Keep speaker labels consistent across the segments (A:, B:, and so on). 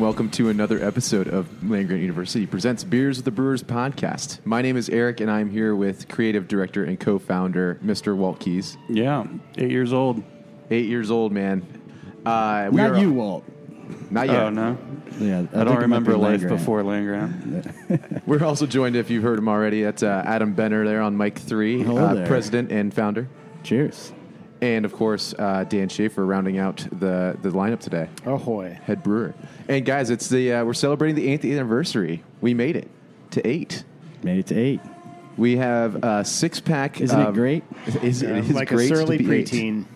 A: And welcome to another episode of Land Grant University presents Beers with the Brewers podcast. My name is Eric, and I'm here with creative director and co-founder Mr. Walt Keys.
B: Yeah, eight years old.
A: Eight years old, man. Uh, we
C: Not
A: are-
C: you, Walt.
A: Not yet.
B: Oh no,
C: Yeah,
B: I,
C: think
B: don't remember
C: be
B: life
C: Land
B: before land grant.
A: We're also joined, if you've heard him already, that's uh, Adam Benner there on mic three,
C: Hello
A: uh,
C: there.
A: president and founder,
C: Cheers.
A: And of course uh, Dan Schaefer rounding out the the lineup today,
D: Ahoy.
A: head brewer. And guys, it's the uh, we're celebrating the eighth anniversary. We made it to eight.
C: Made it to eight.
A: We have a six pack.
C: Isn't it great?
A: Is, it is
D: like
A: great
D: a surly
A: to be
D: preteen.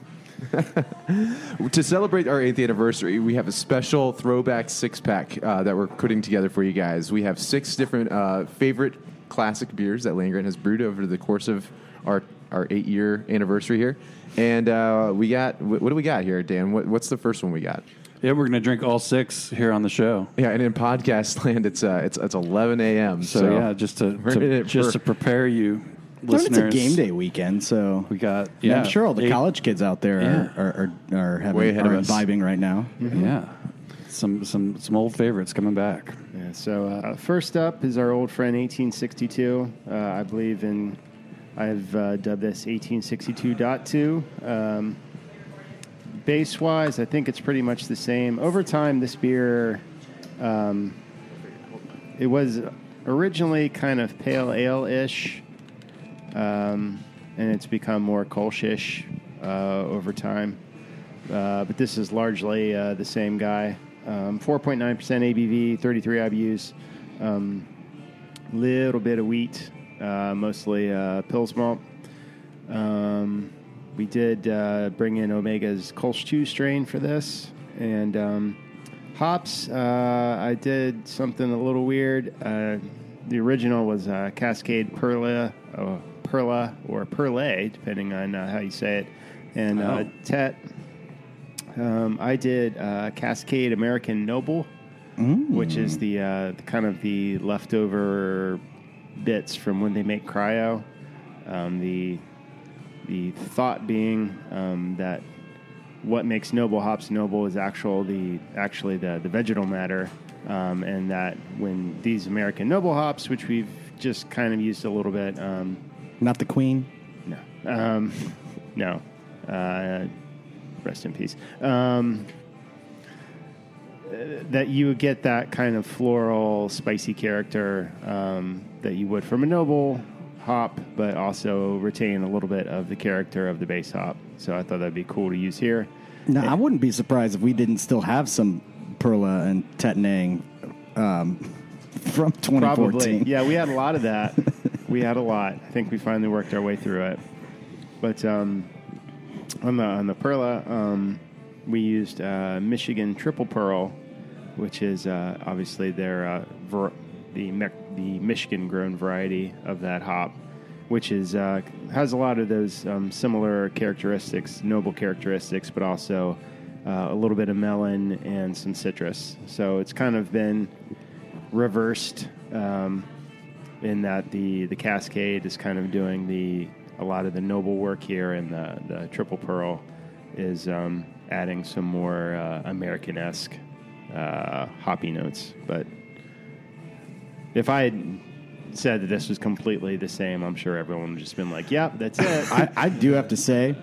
A: To celebrate our eighth anniversary, we have a special throwback six pack uh, that we're putting together for you guys. We have six different uh, favorite classic beers that Land Grant has brewed over the course of our our eight year anniversary here. And uh, we got what, what do we got here, Dan? What, what's the first one we got?
B: Yeah, we're gonna drink all six here on the show.
A: Yeah, and in podcast land, it's uh, it's it's eleven a.m.
B: So, yeah, just to, to just
A: for-
B: to prepare you,
C: Well, it's a game day weekend, so
B: We got
C: yeah,
B: yeah.
C: I'm sure all the
B: eight-
C: college kids out there
B: Yeah.
C: are, are, are, are having
A: Way ahead
C: are
A: us.
C: vibing right now.
B: Yeah, some some some old favorites coming back.
E: Yeah, so uh, first up is our old friend 1862. Uh, I believe in, I've uh, dubbed this 1862.2. Um, base wise, I think it's pretty much the same. Over time, this beer, um, it was originally kind of pale ale ish, um, and it's become more Kolschish uh, over time. Uh, but this is largely uh, the same guy. Um, 4.9% ABV, 33 IBUs, um, little bit of wheat, uh, mostly uh, Pils malt. Um, we did uh, bring in Omega's Kolsch 2 strain for this. And um, hops, uh, I did something a little weird. Uh, the original was uh, Cascade Perla, uh, Perla or Perle, depending on uh, how you say it. And uh,
B: Oh.
E: Tet, um, I did uh, Cascade American Noble, which is the, uh, the kind of the leftover bits from when they make cryo. Um, the the thought being um, that what makes noble hops noble is actual the actually the, the vegetal matter, um, and that when these American noble hops, which we've just kind of used a little bit, um,
C: Not the queen.
E: no, um, no, uh, rest in peace. Um, that you would get that kind of floral, spicy character um, that you would from a noble hop, but also retain a little bit of the character of the base hop. So I thought that'd be cool to use here.
C: Now, I wouldn't be surprised if we didn't still have some Perla and Tettnang um, from 2014.
E: Probably, yeah. We had a lot of that. we had a lot. I think we finally worked our way through it. But um, on the on the Perla, um, we used uh, Michigan Triple Pearl, which is uh, obviously their uh, ver- the Me- the Michigan grown variety of that hop, which is uh, has a lot of those um, similar characteristics, noble characteristics, but also uh, a little bit of melon and some citrus. So it's kind of been reversed um, in that the the Cascade is kind of doing the a lot of the noble work here, and the the Triple Pearl is um, adding some more uh, American esque uh, hoppy notes. But if I had said that this was completely the same, I'm sure everyone would just been like, "Yep, that's it."
C: I, I do have to say,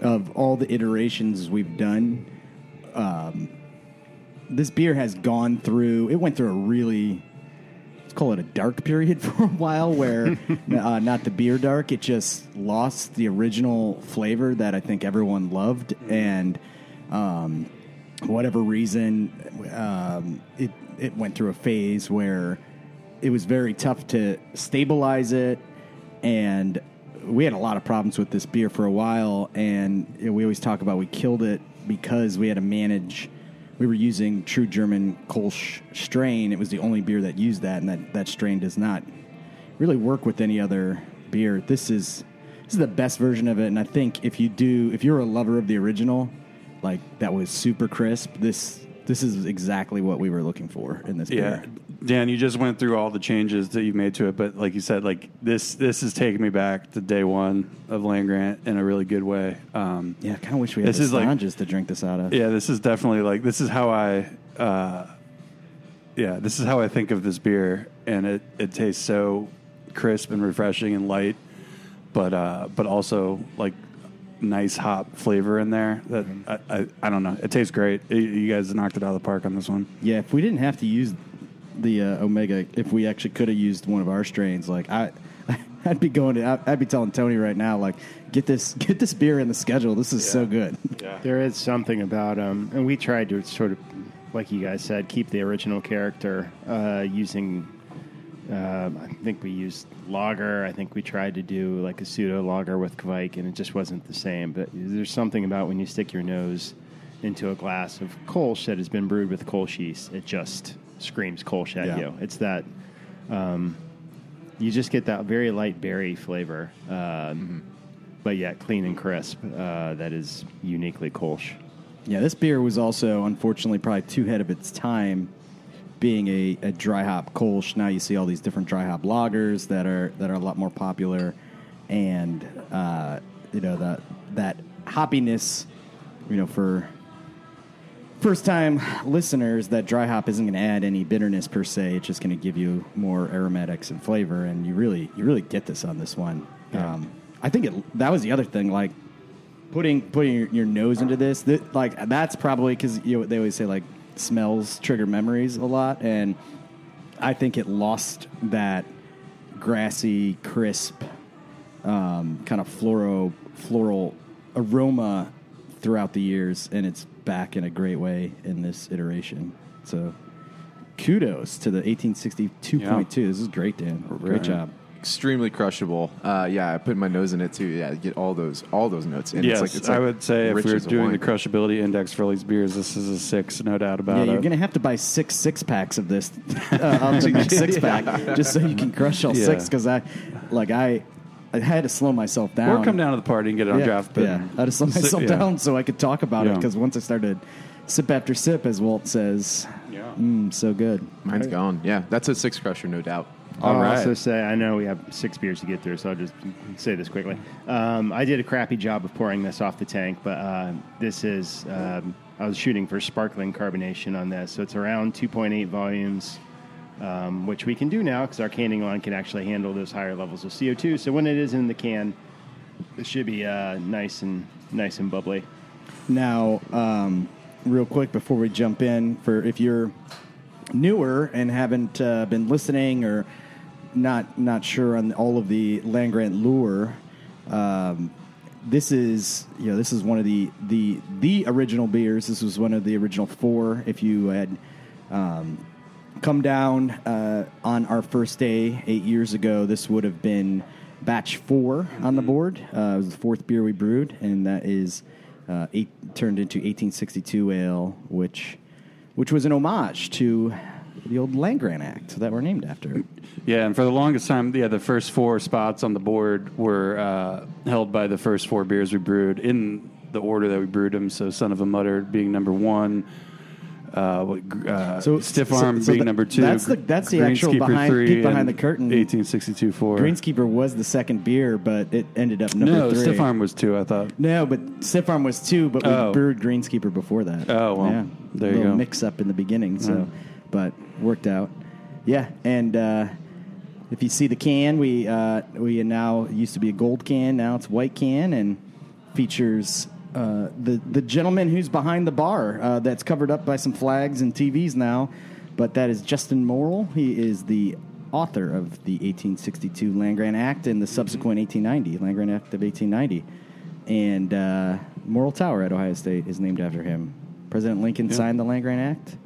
C: of all the iterations we've done, um, this beer has gone through. It went through a really, let's call it a dark period for a while, where uh, not the beer dark. It just lost the original flavor that I think everyone loved, and um, whatever reason, um, it it went through a phase where it was very tough to stabilize it and we had a lot of problems with this beer for a while, and we always talk about we killed it because we had to manage. We were using true German Kolsch strain. It was the only beer that used that, and that, that strain does not really work with any other beer. This is this is the best version of it, and I think if you do, if you're a lover of the original, like that was super crisp. This this is exactly what we were looking for in this
B: Yeah,
C: beer.
B: Dan, you just went through all the changes that you've made to it, but like you said, like this this is taking me back to day one of Land Grant in a really good way. Um,
C: Yeah, I kind of wish we had
B: This
C: the
B: is like-
C: to drink this out of.
B: yeah, this is definitely like this is how I, uh, yeah, this is how I think of this beer, and it it tastes so crisp and refreshing and light, but uh, but also like nice hop flavor in there. That I, I, I don't know, it tastes great. You- You guys knocked it out of the park on this one.
C: Yeah, if we didn't have to use the uh, Omega, if we actually could have used one of our strains, like I, I'd be going to, I'd be telling Tony right now, like get this, get this beer in the schedule. This is so good.
E: There is something about them, and we tried to sort of, like you guys said, keep the original character uh, using. Uh, I think we used lager. I think we tried to do like a pseudo lager with Kveik, and it just wasn't the same. But there's something about when you stick your nose into a glass of Kolsch that has been brewed with Kolsch yeast, it just screams Kolsch at
C: Yeah.
E: you. It's that um, you just get that very light berry flavor, um, but yet clean and crisp. Uh, that is uniquely Kolsch.
C: Yeah, this beer was also unfortunately probably too ahead of its time, being a, a dry hop Kolsch. Now you see all these different dry hop lagers that are that are a lot more popular, and uh, you know that that hoppiness, you know for first time listeners, that dry hop isn't going to add any bitterness per se. It's just going to give you more aromatics and flavor, and you really you really get this on this one. Um, I think it, that was the other thing, like putting putting your, your nose into this. That, like that's probably because you know they always say like smells trigger memories a lot, and I think it lost that grassy, crisp, um, kind of floral floral aroma throughout the years, and it's back in a great way in this iteration. So, kudos to the 1862.2. This is great, Dan. Great
B: Right.
C: job.
A: Extremely crushable. Uh, yeah, I put my nose in it too. Yeah, get all those all those notes. And
B: yes,
A: it's like, it's
B: I would say if we were
A: as a
B: doing the crushability index for all these beers, this is a six, no doubt about
C: Yeah,
B: it.
C: you're gonna have to buy six six packs of this, uh, of the next six pack, just so you can crush all
B: Yeah.
C: six. Because I, like I, I had to slow myself down.
B: or come down to the party and get it on
C: yeah,
B: draft. bin.
C: Yeah, I had to slow
B: Si-
C: myself
B: yeah.
C: down so I could talk about it. Because once I started sip after sip, as Walt says,
B: Yeah.
C: mm, so good.
A: Mine's gone. Yeah, that's a six crusher, no doubt.
E: I'll
B: All right.
E: also say I know we have six beers to get through, so I'll just say this quickly. Um, I did a crappy job of pouring this off the tank, but uh, this is um, I was shooting for sparkling carbonation on this, so it's around 2.8 volumes, um, which we can do now because our canning line can actually handle those higher levels of CO2. So when it is in the can, it should be uh, nice and nice and bubbly.
C: Now, um, real quick before we jump in, for if you're newer and haven't uh, been listening or not not sure on all of the land grant lure, um, this is you know this is one of the the the original beers. This was one of the original four. If you had um, come down uh, on our first day eight years ago, this would have been batch four on the board. Uh, it was the fourth beer we brewed, and that is uh, eight, turned into 1862 ale, which which was an homage to the old Land Grant Act that we're named after.
B: Yeah, and for the longest time, yeah, the first four spots on the board were uh, held by the first four beers we brewed in the order that we brewed them. So, Son of a Mutter being number one, uh, what, uh,
C: So-
B: Stiff Arm
C: so
B: being
C: that-
B: number two.
C: that's the- that's the actual behind- peek behind the curtain.
B: 1862 four.
C: Greenskeeper was the second beer, but it ended up number
B: no,
C: three.
B: Stiff Arm was two. I thought.
C: No, but Stiff Arm was two, but we
B: Oh.
C: brewed Greenskeeper before that.
B: Oh, well,
C: yeah.
B: there you
C: little
B: go.
C: mix up in the beginning, so but worked out. Yeah, and uh, if you see the can, we uh, we now used to be a gold can, now it's white can, and features uh, the the gentleman who's behind the bar uh, that's covered up by some flags and TVs now, but that is Justin Morrill. He is the author of the 1862 Land Grant Act and the subsequent 1890 Land Grant Act of 1890, and uh, Morrill Tower at Ohio State is named after him. President Lincoln signed the Land Grant Act,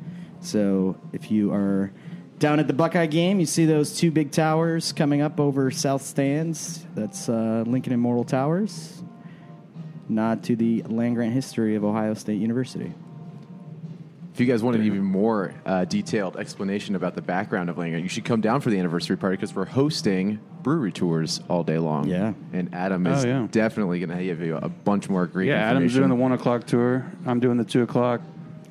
C: so if you are Down at the Buckeye game, you see those two big towers coming up over South Stands. That's uh, Lincoln and Morrill Towers. Nod to the land grant history of Ohio State University.
A: If you guys want an even more uh, detailed explanation about the background of Langer, you should come down for the anniversary party because we're hosting brewery tours all day long.
C: Yeah.
A: And Adam is
B: Oh, yeah.
A: definitely going to give you a bunch more great
B: Yeah, Adam's doing the one o'clock tour. I'm doing the two o'clock.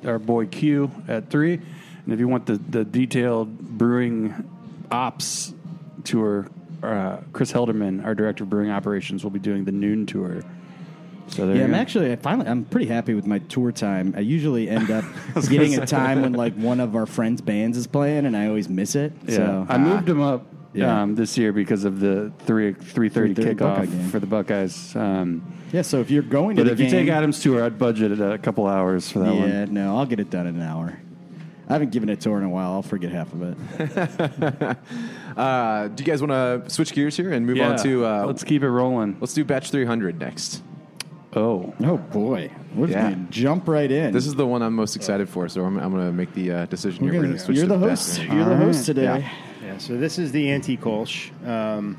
B: Our boy Q at three. And if you want the, the detailed brewing ops tour, uh, Chris Helderman, our director of brewing operations, will be doing the noon tour. So there
C: Yeah, I'm
B: go.
C: actually I finally I'm pretty happy with my tour time. I usually end up getting a time when like one of our friends' bands is playing, and I always miss it.
B: Yeah,
C: So
B: I moved them up
C: Yeah.
B: um, this year because of the three three thirty kickoff
C: game.
B: for the Buckeyes. Um,
C: yeah. So if you're going to
B: but
C: the
B: if you
C: game,
B: take Adam's tour, I'd budget a couple hours for that
C: yeah,
B: one.
C: no, I'll get it done in an hour. I haven't given a tour in a while. I'll forget half of it.
A: Uh, do you guys want to switch gears here and move on to uh,
B: let's keep it rolling.
A: let's do batch 300 next.
B: Oh,
C: Oh boy, we're just
A: Yeah.
C: gonna jump right in.
A: This is the one I'm most excited for, so I'm, I'm going to make the uh, decision
C: We're
A: here. We're
C: gonna-
A: switch
C: you're
A: to
C: the host.
A: 300.
C: You're the host today.
A: Yeah.
E: Yeah, so this is the anti Kolsch. Um,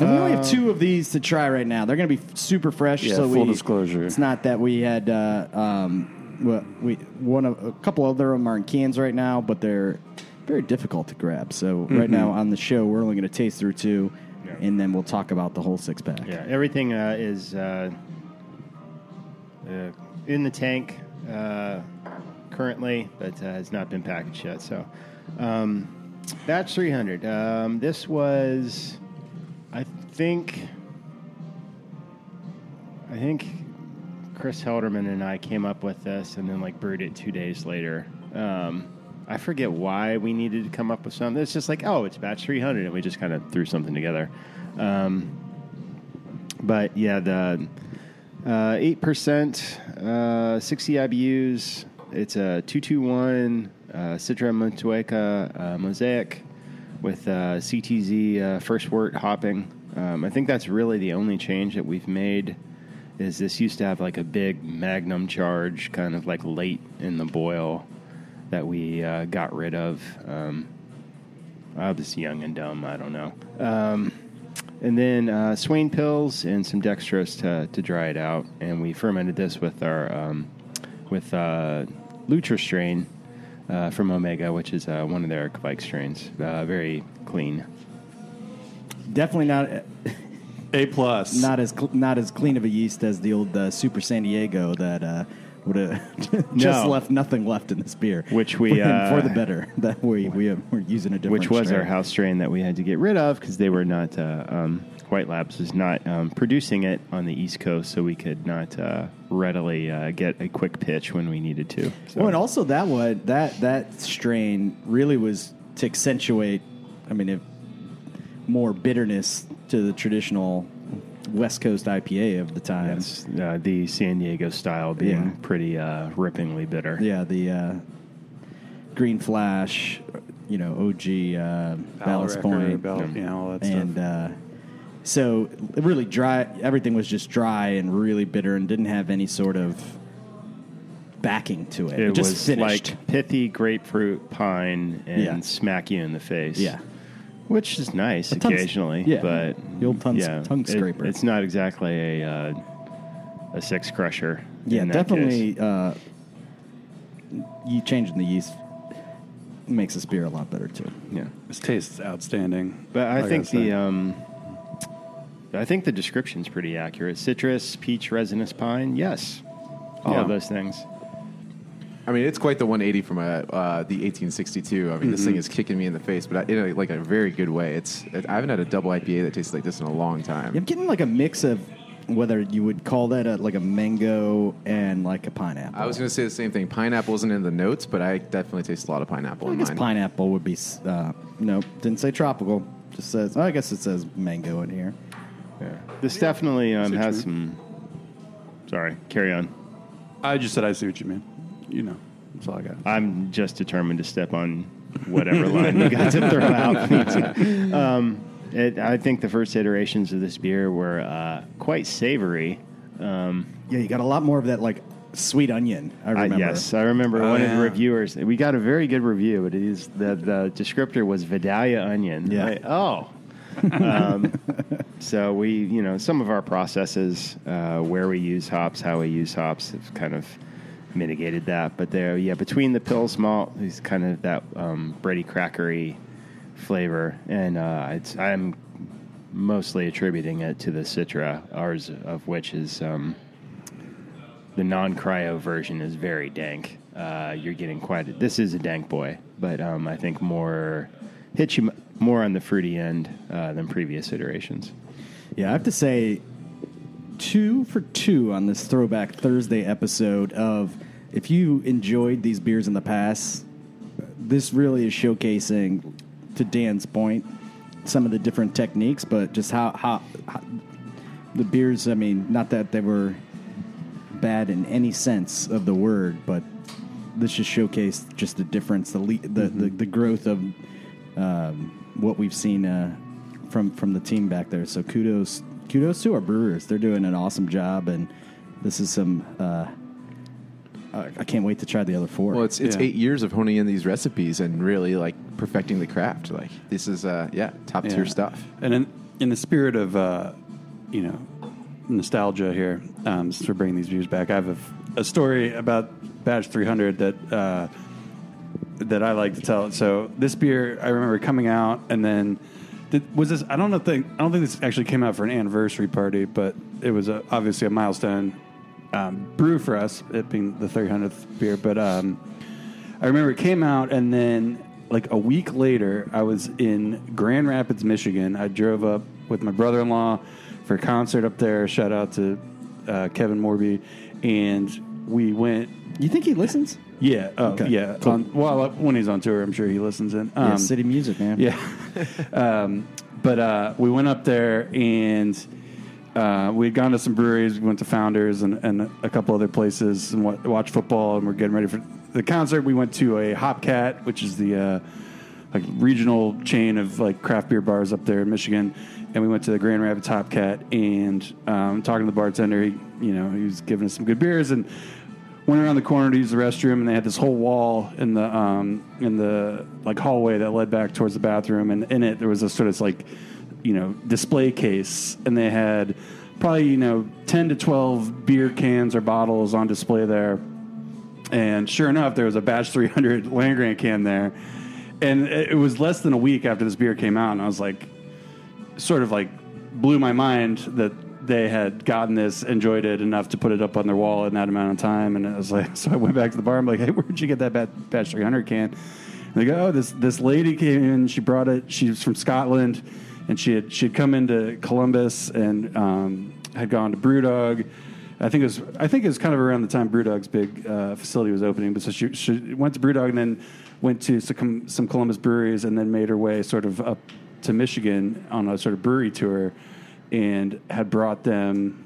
C: And we only have two of these to try right now. They're going to be super fresh.
B: Yeah,
C: so
B: full
C: we,
B: disclosure.
C: It's not that we had uh, um, well, we one of a couple other of them are in cans right now, but they're very difficult to grab. So
B: Mm-hmm.
C: right now on the show, we're only going to taste through two, and then we'll talk about the whole six pack.
E: yeah, everything uh, is uh, uh, in the tank uh, currently, but uh, has not been packaged yet. So, um, batch 300. Um, this was, I think, I think Chris Helderman and I came up with this, and then like brewed it two days later. Um, I forget why we needed to come up with something. It's just like, oh, it's batch 300, and we just kind of threw something together. Um, but yeah, the uh, eight percent, uh, sixty IBUs. It's a two two one Citra Motueka uh, mosaic with uh, CTZ uh, first wort hopping. Um, I think that's really the only change that we've made. Is this used to have like a big magnum charge, kind of like late in the boil, that we uh, got rid of. Um, I was young and dumb. I don't know. Um, and then uh, Swaen Pils and some dextrose to, to dry it out. And we fermented this with our um, with uh, Lutra strain uh, from Omega, which is uh, one of their Kveik strains. Uh, very clean.
C: Definitely not
B: A plus.
C: not as cl- not as clean of a yeast as the old uh, Super San Diego that uh, would have just
E: No.
C: left nothing left in this beer.
E: Which we,
C: And
E: uh,
C: for the better that we we have, we're using a different
E: which was
C: strain.
E: our house strain that we had to get rid of because they were not uh, um, White Labs was not um, producing it on the East Coast, so we could not uh, readily uh, get a quick pitch when we needed to. So.
C: Well, and also that one that that strain really was to accentuate. I mean, if more bitterness to the traditional West Coast IPA of the time.
E: Yes, uh, the San Diego style being
C: Yeah.
E: pretty uh, rippingly bitter.
C: Yeah, the uh, Green Flash, you know, OG uh, Ballast
B: Record,
C: Point,
B: Bell- yeah, all that
C: and
B: stuff.
C: uh, so it really dry. Everything was just dry and really bitter, and didn't have any sort of backing to it.
E: It
C: just
E: was
C: finished.
E: like pithy grapefruit pine and
C: Yeah.
E: smack you in the face.
C: yeah,
E: which is nice
C: tongue-
E: occasionally.
C: yeah,
E: but
C: the old tongue-
E: yeah,
C: tongue
E: it-
C: scraper.
E: it's not exactly a uh, a six crusher.
C: yeah,
E: in that
C: definitely.
E: case.
C: Uh, you changing the yeast makes this beer a lot better too.
E: Yeah,
B: This tastes outstanding.
E: but I
B: gotta
E: think
B: say.
E: the um, I think the description's pretty accurate. Citrus, peach, resinous pine. Yes, all
B: Yeah.
E: of those things.
A: I mean, it's quite the 180 from a, uh, the 1862. I mean, this thing
C: Mm-hmm.
A: is kicking me in the face, but in a, like a very good way. It's I haven't had a double IPA that tastes like this in a long time.
C: I'm getting like a mix of whether you would call that a, like a mango and like a pineapple.
A: I was going to say the same thing. Pineapple isn't in the notes, but I definitely taste a lot of pineapple
C: I
A: in
C: guess
A: mine.
C: pineapple would be. Uh, no, didn't say tropical. Just says. I guess it says mango in here.
E: Yeah. This definitely um, has
B: true?
E: some. Sorry, carry on.
B: I just said I see what you mean. You know, that's all I got.
E: I'm just determined to step on whatever line you got to throw out. um, it, I think the first iterations of this beer were uh, quite savory. Um,
C: Yeah, you got a lot more of that like Sweet Onion. I
E: Uh,
C: remember.
E: yes, I remember
B: Oh,
E: one of
B: yeah.
E: the reviewers. We got a very good review. It is the the descriptor was Vidalia onion.
C: Yeah.
E: Like, oh. um, so we, you know, some of our processes, uh, where we use hops, how we use hops, have kind of mitigated that. But there, yeah, between the Pils malt, is kind of that um, bready crackery flavor, and uh, it's I'm mostly attributing it to the Citra, ours of which is. Um, the non-cryo version is very dank. Uh, you're getting quite. A, this is a dank boy, but um, I think more hits you more on the fruity end uh, than previous iterations.
C: Yeah, I have to say, two for two on this Throwback Thursday episode of if you enjoyed these beers in the past, this really is showcasing, to Dan's point, some of the different techniques, but just how, how, how the beers, I mean, not that they were bad in any sense of the word, but this just showcased just the difference, the le- the, the, the growth of um, what we've seen uh, from from the team back there. So kudos kudos to our brewers. They're doing an awesome job, and this is some. Uh, I I can't wait to try the other four.
A: Well, it's it's
B: Yeah.
A: eight years of honing in these recipes and really like perfecting the craft. Like this is uh yeah top tier
B: Yeah.
A: stuff.
B: And in, in the spirit of, uh, you know, nostalgia here, um, since we're bringing these views back, I have a, f- a story about Batch 300 that uh, that I like to tell. So this beer, I remember coming out, and then did, was this? I don't. Think I don't think this actually came out for an anniversary party, but it was a, obviously a milestone um, brew for us, it being the 300th beer. But um, I remember it came out, and then like a week later, I was in Grand Rapids, Michigan. I drove up with my brother in law for a concert up there. Shout out to uh, Kevin Morby. And we went,
C: you think he listens?
B: Yeah, oh,
C: Okay,
B: yeah.
C: cool.
B: On, well, when he's on tour, I'm sure he listens in.
C: yeah,
B: Um,
C: city music, man.
B: yeah. um, but uh, we went up there and uh, we had gone to some breweries. We went to Founders and, and a couple other places and wa- watched football. And we're getting ready for the concert. We went to a Hopcat, which is the uh, like regional chain of like craft beer bars up there in Michigan. And we went to the Grand Rapids Hopcat and um, talking to the bartender. He, you know, he was giving us some good beers and went around the corner to use the restroom, and they had this whole wall in the um, in the like hallway that led back towards the bathroom, and in it there was a sort of like you know display case, and they had probably you know ten to twelve beer cans or bottles on display there, and sure enough, there was a Batch 300 Land Grant can there, and it was less than a week after this beer came out, and I was like, sort of like blew my mind that they had gotten this, enjoyed it enough to put it up on their wall in that amount of time. And it was like, so I went back to the bar. I'm like, hey, where'd you get that Bat- Batch 300 can? And they go, oh, this this lady came in. She brought it. She was from Scotland, and she had she had come into Columbus and um, had gone to BrewDog. I think it was I think it was kind of around the time BrewDog's big uh, facility was opening. But so she, she went to BrewDog and then went to some, some Columbus breweries and then made her way sort of up to Michigan on a sort of brewery tour and had brought them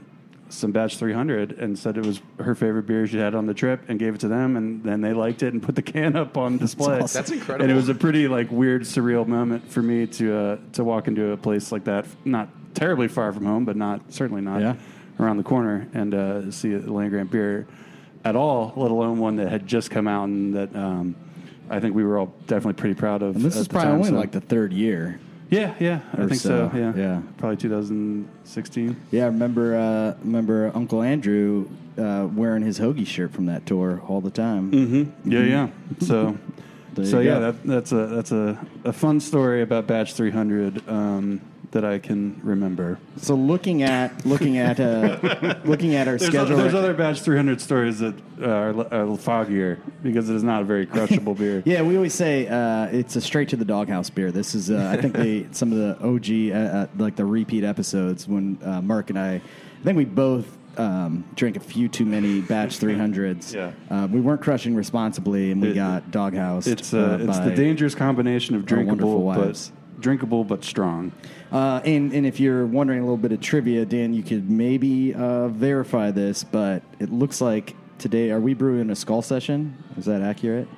B: some batch 300 and said it was her favorite beer she had on the trip and gave it to them and then they liked it and put the can up on display
C: awesome.
A: That's incredible.
B: and it was a pretty like weird surreal moment for me to uh, to walk into a place like that not terribly far from home but not certainly not
C: Yeah.
B: around the corner and uh, see a land grant beer at all let alone one that had just come out and that um, I think we were all definitely pretty proud of
C: And this is probably
B: time,
C: only
B: so-
C: like the third year.
B: Yeah, yeah, I think so.
C: so,
B: Yeah,
C: yeah.
B: probably 2016.
C: Yeah, I remember uh, remember Uncle Andrew uh, wearing his hoagie shirt from that tour all the time.
B: Mm-hmm. Yeah, yeah. So, so yeah, that, that's a that's a, a fun story about Batch 300 um, that I can remember.
C: So looking at looking at uh, looking at our
B: There's,
C: schedule,
B: there's other Batch 300 stories that uh, are, are foggier because it is not a very crushable beer.
C: Yeah, we always say uh, it's a straight to the doghouse beer. This is, uh, I think, the some of the OG, uh, uh, like the repeat episodes when uh, Mark and I, I think we both um, drank a few too many batch 300s.
B: Yeah.
C: Uh, we weren't crushing responsibly, and we
B: It-
C: got doghouse.
B: It's uh, it's the dangerous combination of drinkable but
C: wives.
B: Drinkable but strong.
C: Uh, and, and if you're wondering a little bit of trivia, Dan, you could maybe uh, verify this, but it looks like today, are we brewing a skull session? Is that accurate?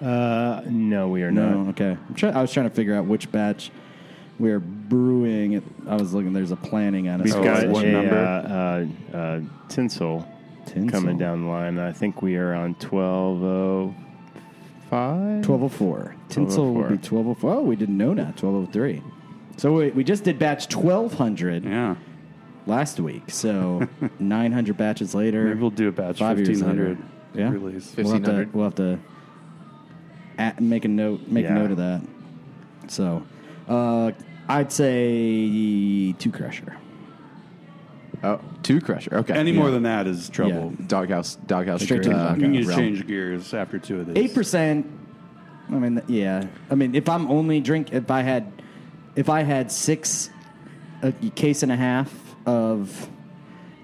E: Uh, no, we are
C: No,
E: not.
C: okay. I'm try- I was trying to figure out which batch we are brewing. I was looking. There's a planning on it.
E: We've
B: Oh,
E: got
B: what
E: a
B: number?
E: Uh, uh, uh, tinsel
C: Tinsel.
E: coming down the line. I think we are on twelve oh five.
C: 1204. Tinsel will be 1204. Oh, we didn't know that. 1203. So we, we just did batch 1200
B: Yeah.
C: last week. So 900 batches later.
B: Maybe we'll do a batch
C: Five years
B: 1500
C: later. Yeah.
B: release.
C: We'll have to,
A: 1500.
C: we'll have to at, make a note make
E: Yeah.
C: a note of that. So uh, I'd say two crusher.
A: Oh, two crusher. Okay.
B: Any
C: Yeah.
B: more than that is trouble.
A: doghouse, doghouse.
C: Straight to the
A: uh,
C: doghouse.
B: You need to
A: realm.
B: change gears after two of these.
C: Eight percent. I mean, yeah. I mean, if I'm only drink, if I had, if I had six, a case and a half of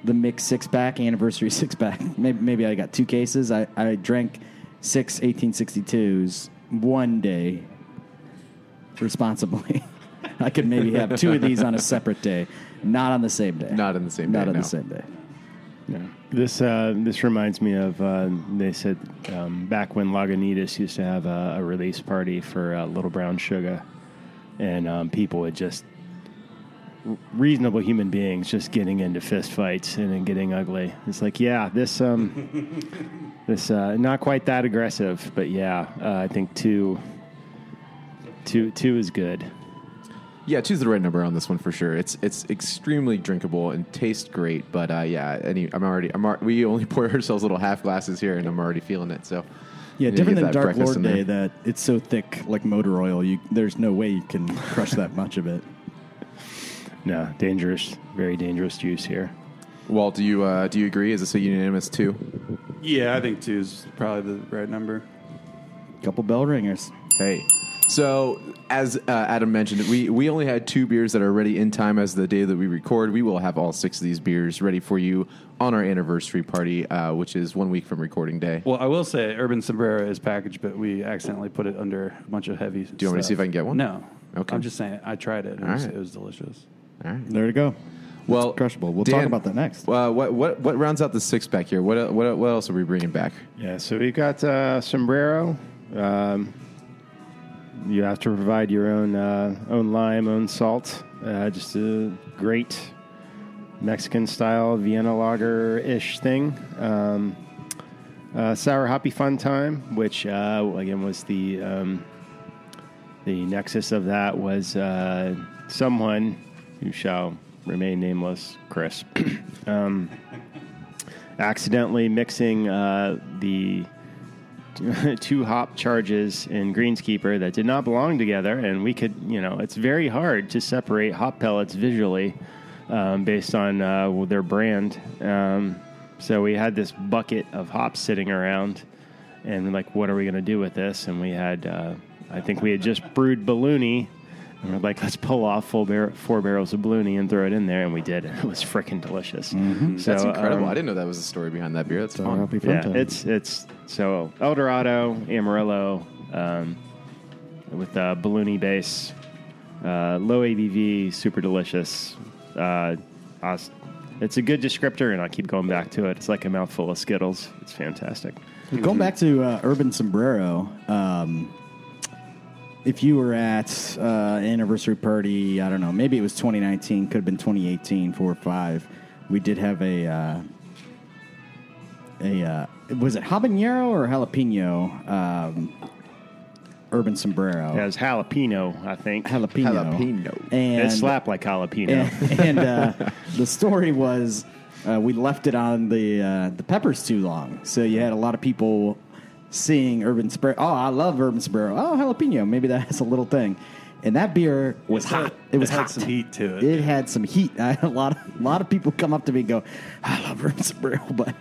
C: the mix six pack anniversary six pack. Maybe maybe I got two cases. I I drank six 1862s one day responsibly. I could maybe have two of these on a separate day, not on the same day.
A: Not on the same
C: Not
A: day, Not
C: on
A: no.
C: the same day.
E: Yeah. This uh, this reminds me of uh, they said um, back when Lagunitas used to have a, a release party for uh, Little Brown Sugar, and um, people would just reasonable human beings just getting into fist fights and then getting ugly. It's like, yeah, this um, this uh, not quite that aggressive, but yeah, uh, I think two two two is good.
A: Yeah, two's the right number on this one for sure. It's it's extremely drinkable and tastes great, but uh, yeah, any, I'm already I'm al- we only pour ourselves little half glasses here, and I'm already feeling it. So
C: Yeah,
A: you need to
C: different than Dark
A: breakfast
C: Lord. Day that it's so thick like motor oil. You there's no way you can crush that much of it.
E: No, dangerous, very dangerous juice here.
A: Walt, do you uh, do you agree? Is this a unanimous two?
B: Yeah, I think two is probably the right number.
C: Couple bell ringers.
A: Hey. So, as uh, Adam mentioned, we, we only had two beers that are ready in time as the day that we record. We will have all six of these beers ready for you on our anniversary party, uh, which is one week from recording day.
B: Well, I will say Urban Sombrero is packaged, but we accidentally put it under a bunch of heavy. Do
A: you want me to see if I can get one?
B: No.
A: Okay.
B: I'm just saying I tried it. And it, was,
A: right.
B: it was delicious.
A: All right.
C: There you go.
A: Well,
C: crushable. We'll
A: Dan,
C: talk about that next.
A: Uh, what what what rounds out the six pack here? What what what else are we bringing back?
E: Yeah, so we've got uh, sombrero. Um, you have to provide your own uh, own lime, own salt. Uh, just a great Mexican style Vienna lager ish thing. Um, uh, sour hoppy fun time, which uh, again was the um, the nexus of that was uh, someone who shall remain nameless, Chris. um, accidentally mixing uh, the two hop charges in Greenskeeper that did not belong together, and we could, you know, it's very hard to separate hop pellets visually um, based on uh, their brand. Um, so we had this bucket of hops sitting around, and like, what are we going to do with this? And we had, uh, I think we had just brewed Balloony. And we're like, let's pull off full bar- four barrels of Balloony and throw it in there, and we did. It was freaking delicious. So,
A: That's incredible.
E: um,
A: I didn't know that was the story behind that beer. That's
C: So
A: fun.
C: happy fun
E: yeah,
C: time.
E: it's it's so El Dorado, Amarillo, um, with uh, balloony base, uh, low ABV, super delicious. Uh, it's a good descriptor, and I keep going back to it. It's like a mouthful of Skittles. It's fantastic.
C: Going back to uh, Urban Sombrero, um, if you were at uh, anniversary party, I don't know, maybe it was 2019, could have been 2018, four or five. We did have a uh, a uh, was it habanero or jalapeno um, Urban Sombrero?
E: It has jalapeno, I think.
C: jalapeno.
A: Jalapeno.
C: And
E: it slapped like jalapeno.
C: and, and uh, the story was uh, we left it on the uh, the peppers too long, so you had a lot of people seeing Urban Sombrero. Oh, I love Urban Sombrero. Oh, jalapeno. Maybe that's a little thing. And that beer was hot. It was
B: had
C: hot.
B: some heat to it.
C: It had some heat. I had a lot of a lot of people come up to me and go, "I love Urban Sombrero," but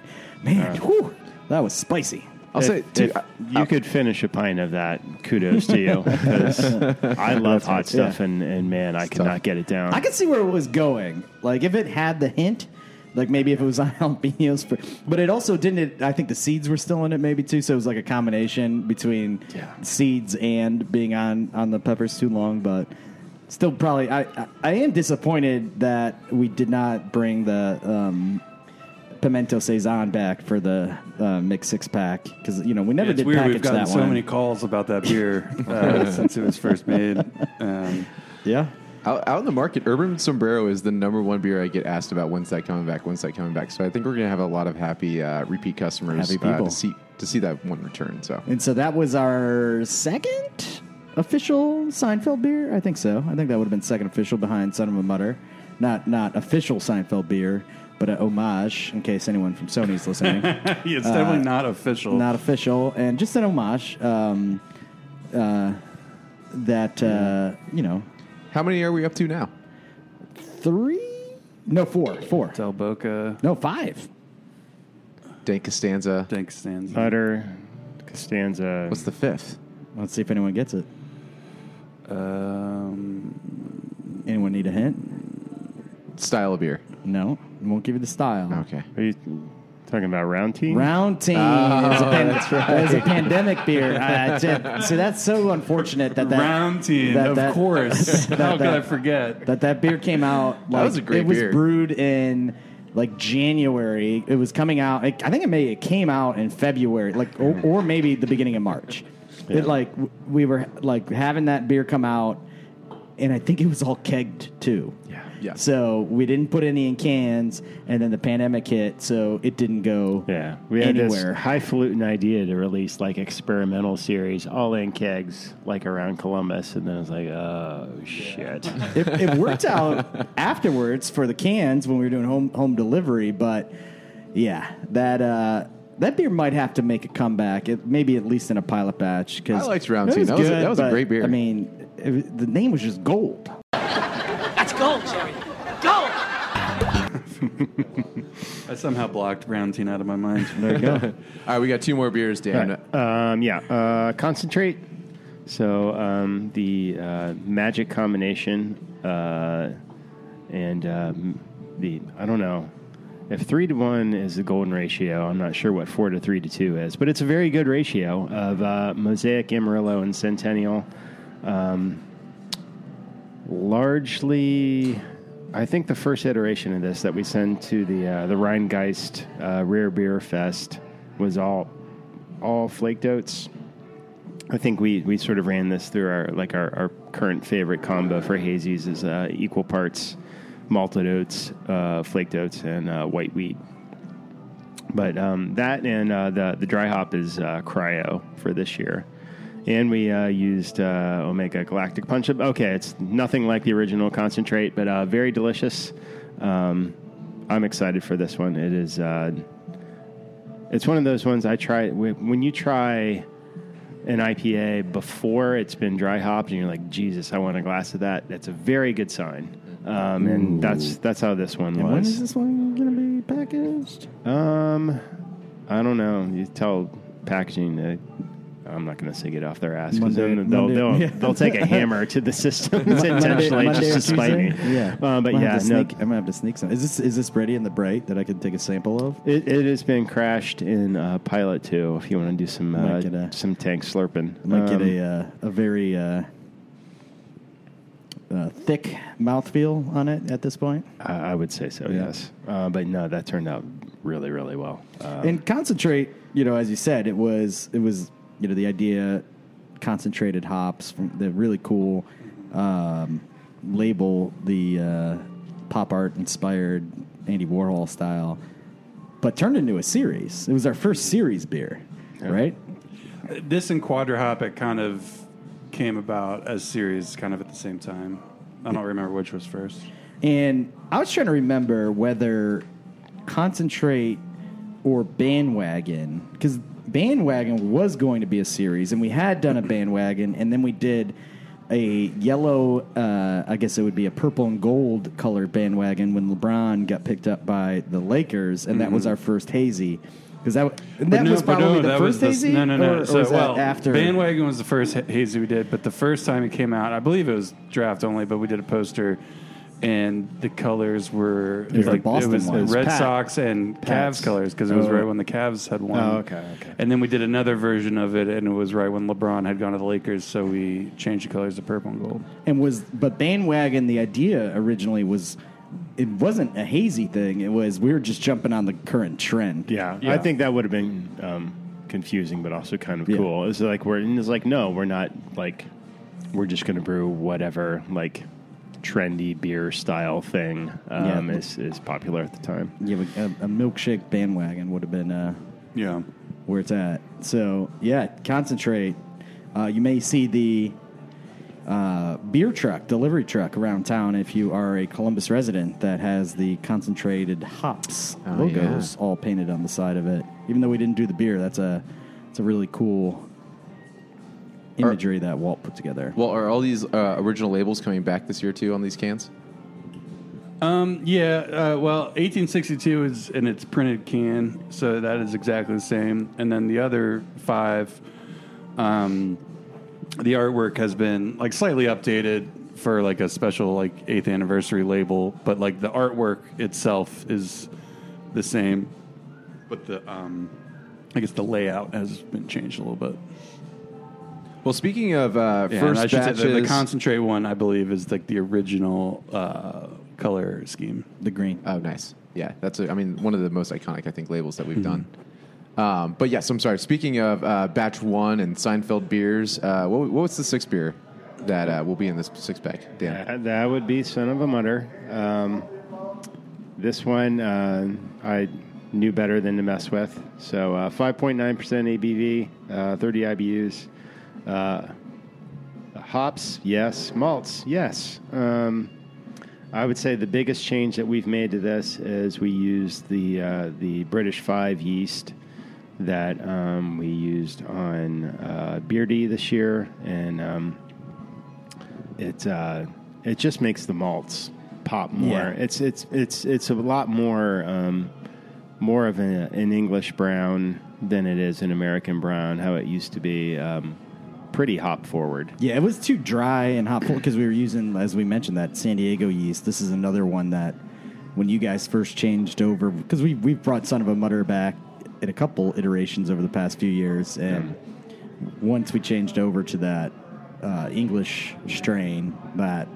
C: man, uh, whew, that was spicy.
A: I'll
E: If-
A: say too.
E: if you could finish a pint of that, kudos to you. Because I love hot stuff,
C: yeah.
E: and, and man, I could
A: tough.
E: not get it down.
C: I could see where it was going. Like if it had the hint, like maybe if it was on jalapenos, for, but it also didn't. It, I think the seeds were still in it, maybe too. So it was like a combination between
E: Yeah.
C: seeds and being on on the peppers too long. But still, probably, I I, I am disappointed that we did not bring the. Um, Pimento Cezanne back for the uh, mix six pack because you know we never
B: it's
C: did
B: weird.
C: package
B: We've gotten
C: that
B: so
C: one.
B: many calls about that beer uh, since it was first made. Um,
C: Yeah.
A: Out, out in the market, Urban Sombrero is the number one beer I get asked about. When's that coming back? When's that coming back? So I think we're gonna have a lot of happy uh, repeat customers
C: Happy
A: uh, to see to see that one return. So
C: And so that was our second official Seinfeld beer. I think so. I think that would have been second official behind Son of a Mutter. Not not official Seinfeld beer, but a homage in case anyone from Sony's listening.
B: it's definitely not official.
C: not official, and just an homage. Um, uh, that uh, you know,
A: how many are we up to now?
C: three, no, four, four,
B: Del Boca,
C: no, five.
A: Dank Costanza.
B: Dank stands.
E: Butter, Costanza.
A: What's the fifth?
C: Let's see if anyone gets it.
B: Um,
C: Anyone need a hint?
A: Style of beer.
C: No, won't give you the style.
A: Okay.
E: Are you talking about round team.
C: Round team. it's, a pan- it's a pandemic beer. Uh, it's- so that's so unfortunate that that
B: round team,
C: that-
B: of
C: that-
B: course.
C: that-
B: How could
C: that-
B: I forget?
C: that that beer came out. Like,
A: was a great
C: It was
A: beer.
C: brewed in like January. It was coming out. I think it may it came out in February, like or, or maybe the beginning of March. It like w- we were like having that beer come out, and I think it was all kegged too.
E: Yeah.
A: Yeah.
C: So we didn't put any in cans, and then the pandemic hit, so it didn't go
E: Yeah, we had
C: anywhere.
E: this highfalutin idea to release like experimental series, all in kegs, like around Columbus, and then I was like, oh shit.
C: it, it worked out afterwards for the cans when we were doing home home delivery, but yeah, that uh, that beer might have to make a comeback. It, maybe at least in a pilot batch. Cause
A: I liked Round Two. That was a-
C: good,
A: that was a
C: but,
A: great beer.
C: I mean, it, the name was just gold.
F: That's gold, Jerry. Gold!
B: I somehow blocked round team out of my mind.
C: There you go.
A: All right, we got two more beers, Dan.
E: Um, yeah, uh, concentrate. So um, the uh, magic combination uh, and um, the I don't know if three to one is the golden ratio. I'm not sure what four to three to two is, but it's a very good ratio of uh, Mosaic, Amarillo, and Centennial. Um, largely, I think the first iteration of this that we sent to the uh, the Rhinegeist uh, Rare Beer Fest was all all flaked oats. I think we, we sort of ran this through our like our, our current favorite combo for hazies is uh, equal parts malted oats, uh, flaked oats, and uh, white wheat. But um, that and uh, the the dry hop is uh, cryo for this year, and we uh, used uh, Omega Galactic Punch Up. Okay, it's nothing like the original concentrate, but uh, very delicious. Um, I'm excited for this one. It is. Uh, it's one of those ones I try when you try an IPA before it's been dry hopped, and you're like, Jesus, I want a glass of that. That's a very good sign, um, and that's that's how this one
C: And when is this one going to be packaged?
E: Um, I don't know. You tell packaging that. I'm not going to say get off their ass because then they'll
C: Monday-
E: they'll,
C: yeah.
E: those take a hammer to the system intentionally
C: Monday
E: just to spite me.
C: Yeah,
E: uh, but
C: I'm
E: yeah, no,
C: sneak, I'm gonna have to sneak some. Is this is this ready in the bright that I can take a sample of?
E: It, it has been crashed in uh, Pilot too. If you want to do some uh,
C: a-
E: some tank slurping,
C: I might get
E: Um,
C: a uh, a very uh, uh, thick mouthfeel on it at this point.
E: I, I would say so.
C: Yeah.
E: Yes, uh, but no, that turned out really really well. Uh,
C: and concentrate, you know, as you said, it was it was you know the idea concentrated hops from the really cool um, label, the uh, pop art inspired Andy Warhol style, but turned into a series. It was our first series beer, right?
B: This and Quadra Hop, it kind of came about as series kind of at the same time. I don't remember which was first.
C: And I was trying to remember whether concentrate or bandwagon, because bandwagon was going to be a series, and we had done a bandwagon, and then we did a yellow, uh, I guess it would be a purple and gold colored bandwagon when LeBron got picked up by the Lakers, and that was our first hazy. Because that, and that
B: no,
C: was probably
B: no,
C: the first hazy.
B: No, no, no.
C: Or, or
B: so,
C: that
B: well,
C: after
B: Bandwagon was the first hazy we did, but the first time it came out, I believe it was draft only, but we did a poster, and the colors were
C: was the
B: like
C: Boston
B: it was
C: ones.
B: Red
E: Pat.
B: Sox and
E: Pats.
B: Cavs colors because it was
E: Oh.
B: right when the Cavs had won.
E: Oh, okay, okay.
B: And then we did another version of it, and it was right when LeBron had gone to the Lakers, so we changed the colors to purple and gold.
C: and was but bandwagon the idea originally was it wasn't a hazy thing it was we were just jumping on the current trend
E: yeah,
B: Yeah.
E: I think that would have been um, confusing, but also kind of
C: Yeah.
E: cool. It's like we're and it's like no, we're not like we're just going to brew whatever like trendy beer style thing um,
C: Yeah.
E: is is popular at the time.
C: Yeah, a, a milkshake bandwagon would have been uh,
B: Yeah.
C: where it's at. So yeah, concentrate. Uh, you may see the uh, beer truck, delivery truck around town if you are a Columbus resident that has the concentrated hops
A: Oh,
C: logos all painted on the side of it. Even though we didn't do the beer, that's a it's a really cool imagery that Walt put together.
A: Well, are all these uh, original labels coming back this year too on these cans?
B: Um, yeah, uh, well, 1862 is in its printed can, so that is exactly the same. And then the other five, um, the artwork has been like slightly updated for like a special like eighth anniversary label, but like the artwork itself is the same. But the, um, I guess the layout has been changed a little bit.
A: Well, speaking of uh,
B: Yeah, and
A: first
B: I should say
A: batches,
B: the, the concentrate one, I believe, is like the original uh, color scheme.
C: The green.
A: Oh, nice. Yeah, that's. A, I mean, one of the most iconic, I think, labels that we've done.
B: Mm-hmm.
A: Um, but yes, I'm sorry. Speaking of uh, batch one and Seinfeld beers, uh, what, what's the sixth beer that uh, will be in this six pack? Dan.
E: That, that would be Son of a Mutter. Um, this one uh, I knew better than to mess with. So uh, 5.9% ABV, uh, 30 IBUs. Uh, hops, yes. Malts, yes. Um, I would say the biggest change that we've made to this is we used the uh, the British Five yeast that um, we used on uh, Beardy this year, and um, it uh, it just makes the malts pop more.
C: Yeah.
E: It's it's it's it's a lot more um, more of a, an English brown than it is an American brown. How it used to be, um, pretty hop forward.
C: Yeah, it was too dry and hot because we were using, as we mentioned, that San Diego yeast. This is another one that when you guys first changed over, because we we've brought Son of a Mutter back in a couple iterations over the past few years, and once we changed over to that uh, English strain, that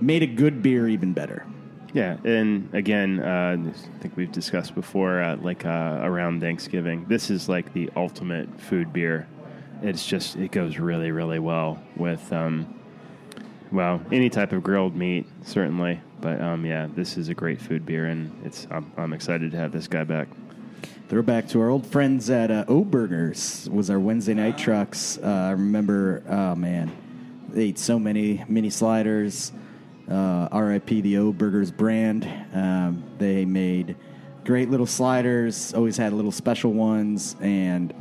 C: made a good beer even better.
E: Yeah, and again, uh, I think we've discussed before, uh, like uh, around Thanksgiving. This is like the ultimate food beer. It's just it goes really, really well with, um, well, any type of grilled meat, certainly. But um, yeah, this is a great food beer, and it's I'm, I'm excited to have this guy back.
C: Throwback to our old friends at uh, O was our Wednesday night trucks. Uh, I remember, oh man, they ate so many mini sliders. Uh, RIP the O Burgers brand. Um, they made great little sliders. Always had little special ones, and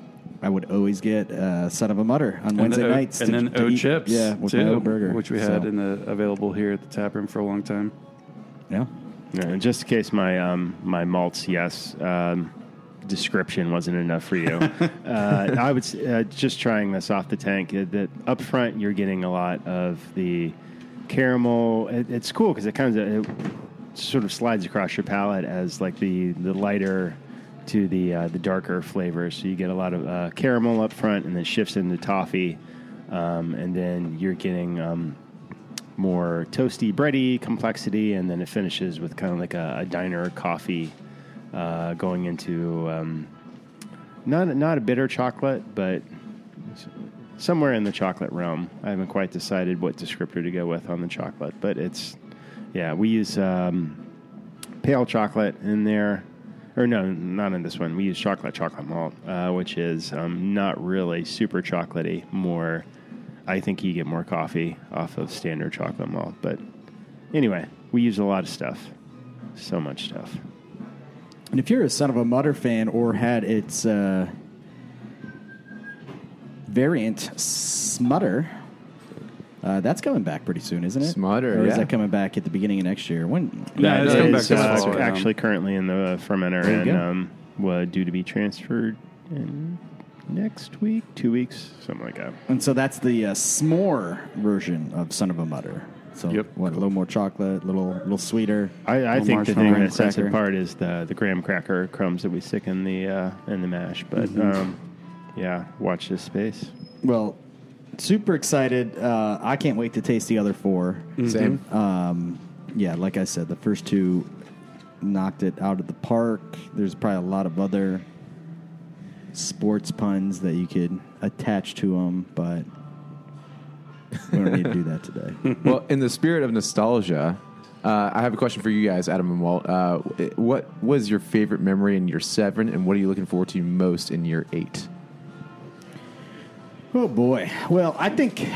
C: I would always get uh, son of a mutter on Wednesday
B: the
C: nights.
B: and
C: to-
B: then
C: to
B: O
C: eat-
B: chips,
C: yeah, with
B: too,
C: my O burger,
B: which we had
C: So,
B: in the available here at the tap room for a long time.
C: yeah.
E: Yeah, and just in case my um, my malts yes um, description wasn't enough for you, uh, I would uh, just trying this off the tank. uh, That up front you're getting a lot of the caramel. It, it's cool because it kind of it sort of slides across your palate as like the the lighter to the uh, the darker flavors. So you get a lot of uh, caramel up front, and then shifts into toffee, um, and then you're getting. Um, more toasty, bready complexity, and then it finishes with kind of like a, a diner coffee, uh, going into um, not not a bitter chocolate, but somewhere in the chocolate realm. I haven't quite decided what descriptor to go with on the chocolate, but it's yeah. We use um, pale chocolate in there. Or no, not in this one. We use chocolate chocolate malt, uh, which is um, not really super chocolatey. More, I think you get more coffee off of standard chocolate malt. But anyway, we use a lot of stuff, so much stuff.
C: And if you're a Son of a Mutter fan or had its uh, variant Smutter, uh, that's coming back pretty soon, isn't it?
A: Smutter,
C: or is
A: yeah.
C: that coming back at the beginning of next year? When?
B: Yeah, it's coming back
E: is, uh,
B: fall,
E: actually currently in the fermenter and
C: go.
E: um, was due to be transferred in next week, two weeks, something like that.
C: And so that's the uh, s'more version of Son of a Mutter. So
B: Yep.
C: what? A little more chocolate, a little little sweeter.
E: I, I
B: Little
E: think the
B: marshmallow
E: thing
C: graham
E: that sets it apart is the the graham cracker crumbs that we stick in the uh, in the mash. But
B: Mm-hmm.
E: um, yeah, watch this space.
C: Well, super excited. Uh, I can't wait to taste the other four.
A: Same.
C: Um, yeah, like I said, the first two knocked it out of the park. There's probably a lot of other sports puns that you could attach to them, but We don't need to do that today.
A: well, in the spirit of nostalgia, uh, I have a question for you guys, Adam and Walt. Uh, what was your favorite memory in year seven, and what are you looking forward to most in year eight?
C: Oh boy. Well, I think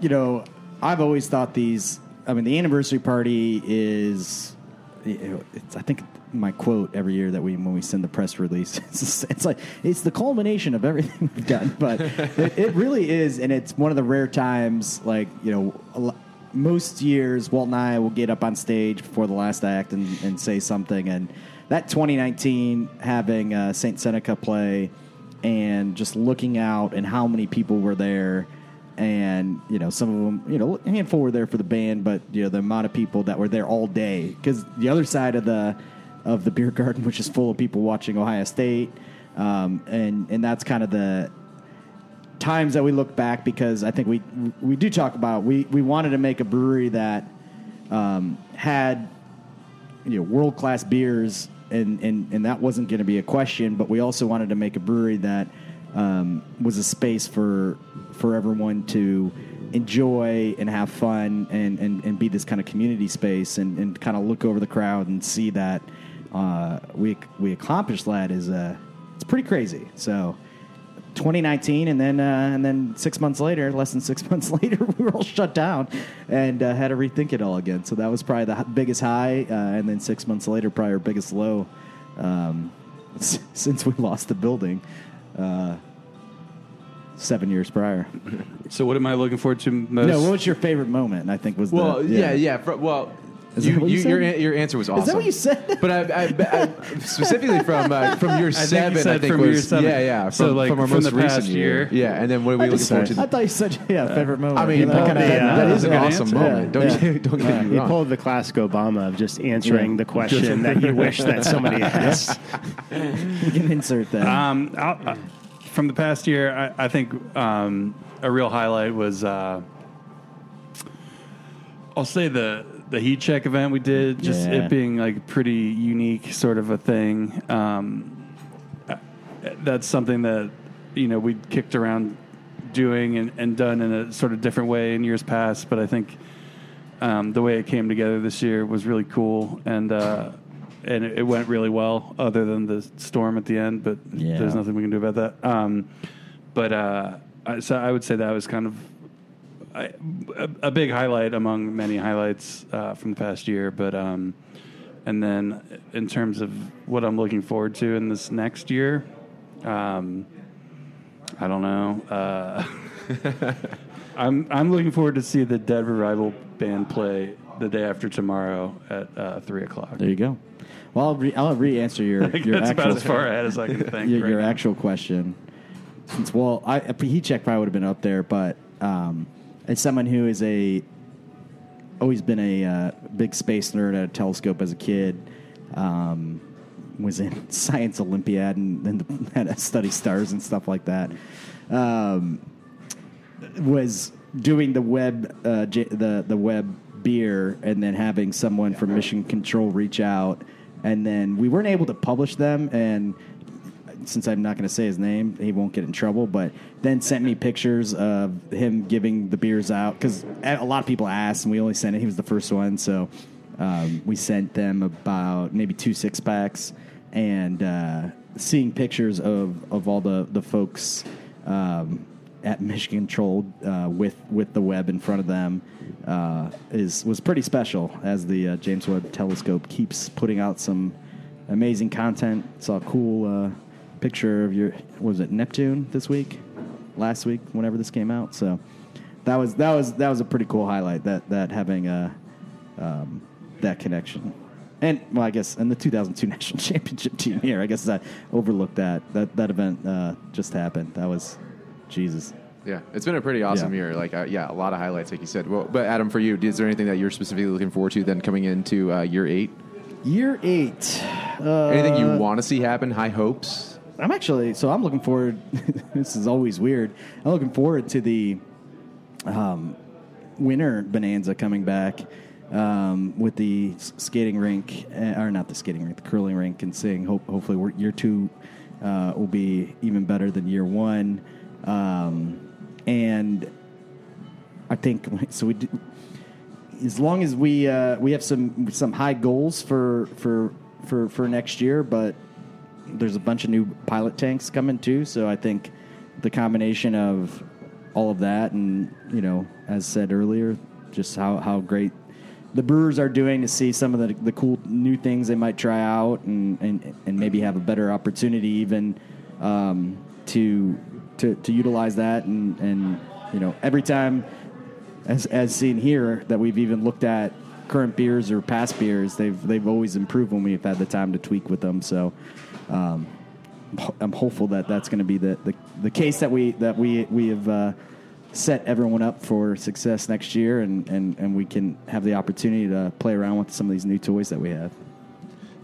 C: you know I've always thought these. I mean, the anniversary party is. It's, I think my quote every year that we when we send the press release. It's, it's like it's the culmination of everything we've done, but it, it really is, and it's one of the rare times. Like you know, most years Walt and I will get up on stage before the last act and, and say something, and that 2019 having uh, Saintseneca play and just looking out and how many people were there. And you know some of them you know a handful were there for the band but you know the amount of people that were there all day. Because the other side of the of the beer garden which is full of people watching ohio state um, and and that's kind of the times that we look back because i think we we do talk about we we wanted to make a brewery that um, had you know world class beers, and and and that wasn't going to be a question. But we also wanted to make a brewery that um, was a space for for everyone to enjoy and have fun and and, and be this kind of community space and, and kind of look over the crowd and see that uh, we we accomplished that is uh, it's pretty crazy. So. 2019, and then uh, and then six months later, less than six months later, we were all shut down and uh, had to rethink it all again. So that was probably the biggest high, uh, and then six months later, probably our biggest low um, s- since we lost the building uh, seven years prior.
B: So, what am I looking forward to most?
C: No, what was your favorite moment? I think was
A: Well,
C: the,
A: yeah, yeah. fr- well,
C: Is
A: you,
C: what you
A: you, your,
C: said?
A: an- your answer was awesome.
C: Is that what you said?
A: But I, I, I specifically from uh, from year
B: I think you
A: seven,
B: said
A: I think
B: from
A: was
B: year seven.
A: yeah, yeah. From,
B: So, like,
A: from our
B: from
A: most
B: the
A: recent
B: past
A: year.
B: year.
A: yeah. And then what are we
C: I,
A: looking
C: just,
A: forward to?
C: I thought you said yeah, favorite moment.
A: I mean,
C: You know,
A: Paul, that,
E: yeah,
A: that is an awesome
B: answer.
A: moment.
C: Yeah,
A: Don't
C: yeah.
A: get, don't get me
E: You pulled the classic Obama of just answering the question that you wish that somebody asked.
C: You can insert that.
B: Um, uh, from the past year, I, I think um, a real highlight was uh, I'll say the the heat check event we did. Just
C: Yeah.
B: it being like pretty unique, sort of a thing. Um, that's something that you know we kicked around doing and, and done in a sort of different way in years past. But I think um, the way it came together this year was really cool and. Uh, and it it went really well, other than the storm at the end. But
C: Yeah.
B: there's nothing we can do about that. Um, but uh, so I would say that was kind of I, a, a big highlight among many highlights uh, from the past year. But um, and then in terms of what I'm looking forward to in this next year, um, I don't know. Uh, I'm I'm looking forward to see the Dead Revival band play the day after tomorrow at uh, three o'clock.
C: there you go. Well, I'll re, I'll re-answer your your
B: that's
C: actual
B: about as far ahead as I can think.
C: your,
B: right
C: your actual question. Since well, I, a heat check probably would have been up there, but um, as someone who is a always been a uh, big space nerd at a telescope as a kid, um, was in science Olympiad and then had to study stars and stuff like that. Um, was doing the web uh, j- the the web beer and then having someone from Mission Control reach out and then we weren't able to publish them and since I'm not going to say his name, he won't get in trouble. But then sent me pictures of him giving the beers out because a lot of people asked, and we only sent it. He was the first one, so um, we sent them about maybe two six packs, and uh, seeing pictures of of all the the folks. Um, at Mission Control uh, with with the web in front of them uh, is was pretty special as the uh, James Webb Telescope keeps putting out some amazing content. Saw a cool uh, picture of your was it Neptune this week, last week, whenever this came out. So that was that was that was a pretty cool highlight. That that having a um, that connection. And well, I guess and the 2002 national championship team here. I guess I overlooked that that that event uh, just happened. That was Jesus.
A: Yeah, it's been a pretty awesome
C: Yeah.
A: year. Like, uh, yeah, a lot of highlights, like you said. Well, but Adam, for you, is there anything that you're specifically looking forward to then coming into uh, year eight?
C: Year eight. Uh,
A: Anything you want to see happen? High hopes?
C: I'm actually so I'm looking forward. this is always weird. I'm looking forward to the um, winter bonanza coming back um, with the skating rink, uh, or not the skating rink, the curling rink, and seeing hope, hopefully year two uh, will be even better than year one. Um, and I think so. We do, as long as we uh, we have some some high goals for for for for next year, but there's a bunch of new pilot tanks coming too. So I think the combination of all of that, and you know, as said earlier, just how how great the Brewers are doing to see some of the the cool new things they might try out, and and, and maybe have a better opportunity even um, to to to utilize that, and and you know, every time as as seen here that we've even looked at current beers or past beers, they've they've always improved when we've had the time to tweak with them. So. Um, I'm hopeful that that's going to be the, the, the case that we that we we have uh, set everyone up for success next year, and, and, and we can have the opportunity to play around with some of these new toys that we have.